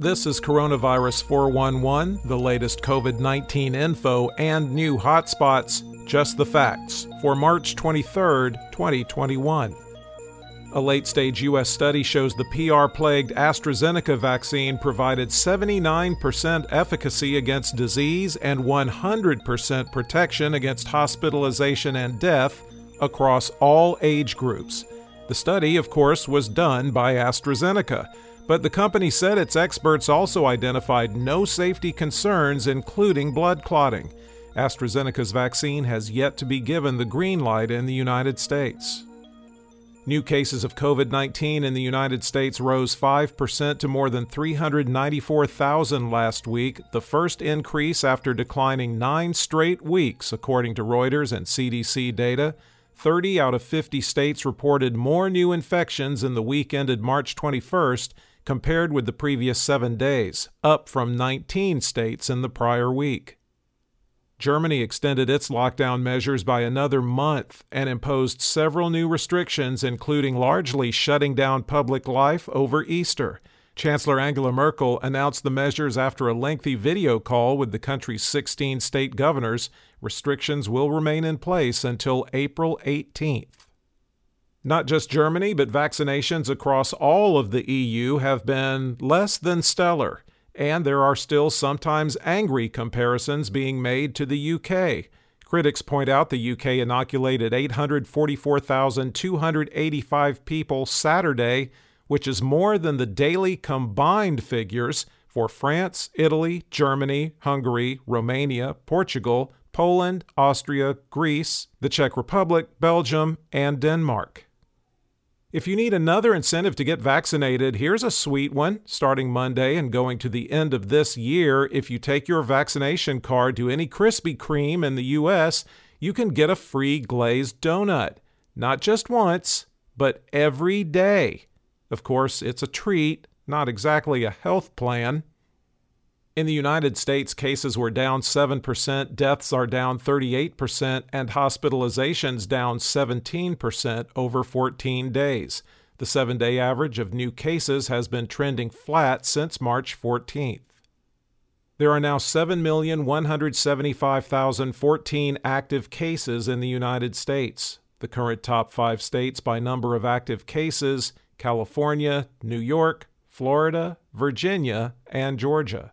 This is Coronavirus 411, the latest COVID 19 info and new hotspots. Just the facts for March 23, 2021. A late stage U.S. study shows the PR plagued AstraZeneca vaccine provided 79% efficacy against disease and 100% protection against hospitalization and death across all age groups. The study, of course, was done by AstraZeneca, but the company said its experts also identified no safety concerns, including blood clotting. AstraZeneca's vaccine has yet to be given the green light in the United States. New cases of COVID 19 in the United States rose 5% to more than 394,000 last week, the first increase after declining nine straight weeks, according to Reuters and CDC data. 30 out of 50 states reported more new infections in the week ended March 21st compared with the previous seven days, up from 19 states in the prior week. Germany extended its lockdown measures by another month and imposed several new restrictions, including largely shutting down public life over Easter. Chancellor Angela Merkel announced the measures after a lengthy video call with the country's 16 state governors. Restrictions will remain in place until April 18th. Not just Germany, but vaccinations across all of the EU have been less than stellar and there are still sometimes angry comparisons being made to the UK. Critics point out the UK inoculated 844,285 people Saturday, which is more than the daily combined figures for France, Italy, Germany, Hungary, Romania, Portugal, Poland, Austria, Greece, the Czech Republic, Belgium, and Denmark. If you need another incentive to get vaccinated, here's a sweet one. Starting Monday and going to the end of this year, if you take your vaccination card to any Krispy Kreme in the U.S., you can get a free glazed donut. Not just once, but every day. Of course, it's a treat, not exactly a health plan. In the United States, cases were down 7%, deaths are down 38%, and hospitalizations down 17% over 14 days. The seven day average of new cases has been trending flat since March 14th. There are now 7,175,014 active cases in the United States. The current top five states by number of active cases California, New York, Florida, Virginia, and Georgia.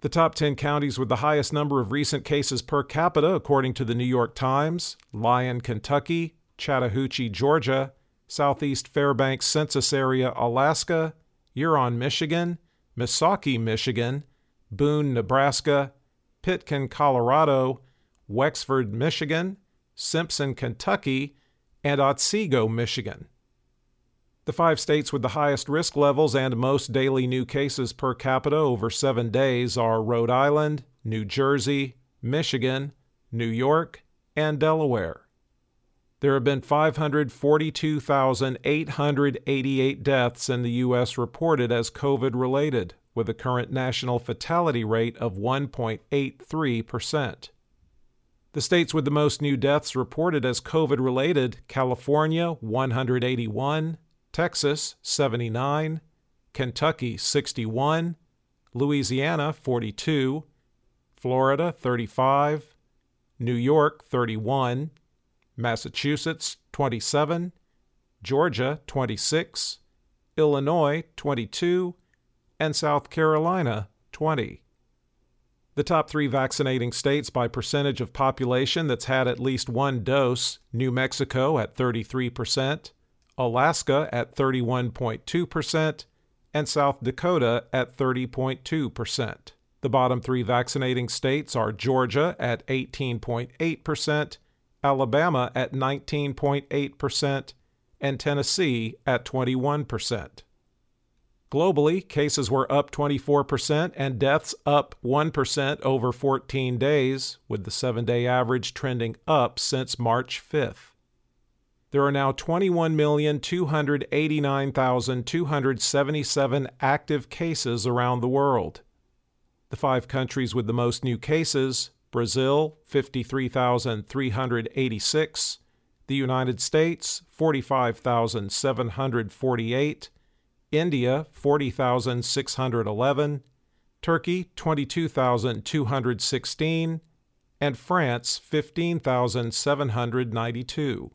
The top 10 counties with the highest number of recent cases per capita, according to the New York Times Lyon, Kentucky, Chattahoochee, Georgia, Southeast Fairbanks Census Area, Alaska, Huron, Michigan, Missaukee, Michigan, Boone, Nebraska, Pitkin, Colorado, Wexford, Michigan, Simpson, Kentucky, and Otsego, Michigan. The five states with the highest risk levels and most daily new cases per capita over seven days are Rhode Island, New Jersey, Michigan, New York, and Delaware. There have been 542,888 deaths in the U.S. reported as COVID related, with a current national fatality rate of 1.83%. The states with the most new deaths reported as COVID related California, 181, Texas 79, Kentucky 61, Louisiana 42, Florida 35, New York 31, Massachusetts 27, Georgia 26, Illinois 22, and South Carolina 20. The top three vaccinating states by percentage of population that's had at least one dose New Mexico at 33%, Alaska at 31.2%, and South Dakota at 30.2%. The bottom three vaccinating states are Georgia at 18.8%, Alabama at 19.8%, and Tennessee at 21%. Globally, cases were up 24% and deaths up 1% over 14 days, with the seven day average trending up since March 5th there are now 21,289,277 active cases around the world. The five countries with the most new cases Brazil, 53,386, the United States, 45,748, India, 40,611, Turkey, 22,216, and France, 15,792.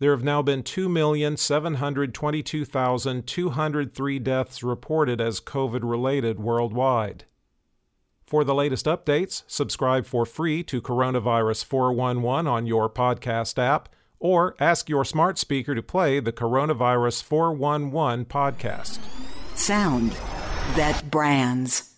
There have now been 2,722,203 deaths reported as COVID related worldwide. For the latest updates, subscribe for free to Coronavirus 411 on your podcast app or ask your smart speaker to play the Coronavirus 411 podcast. Sound that brands.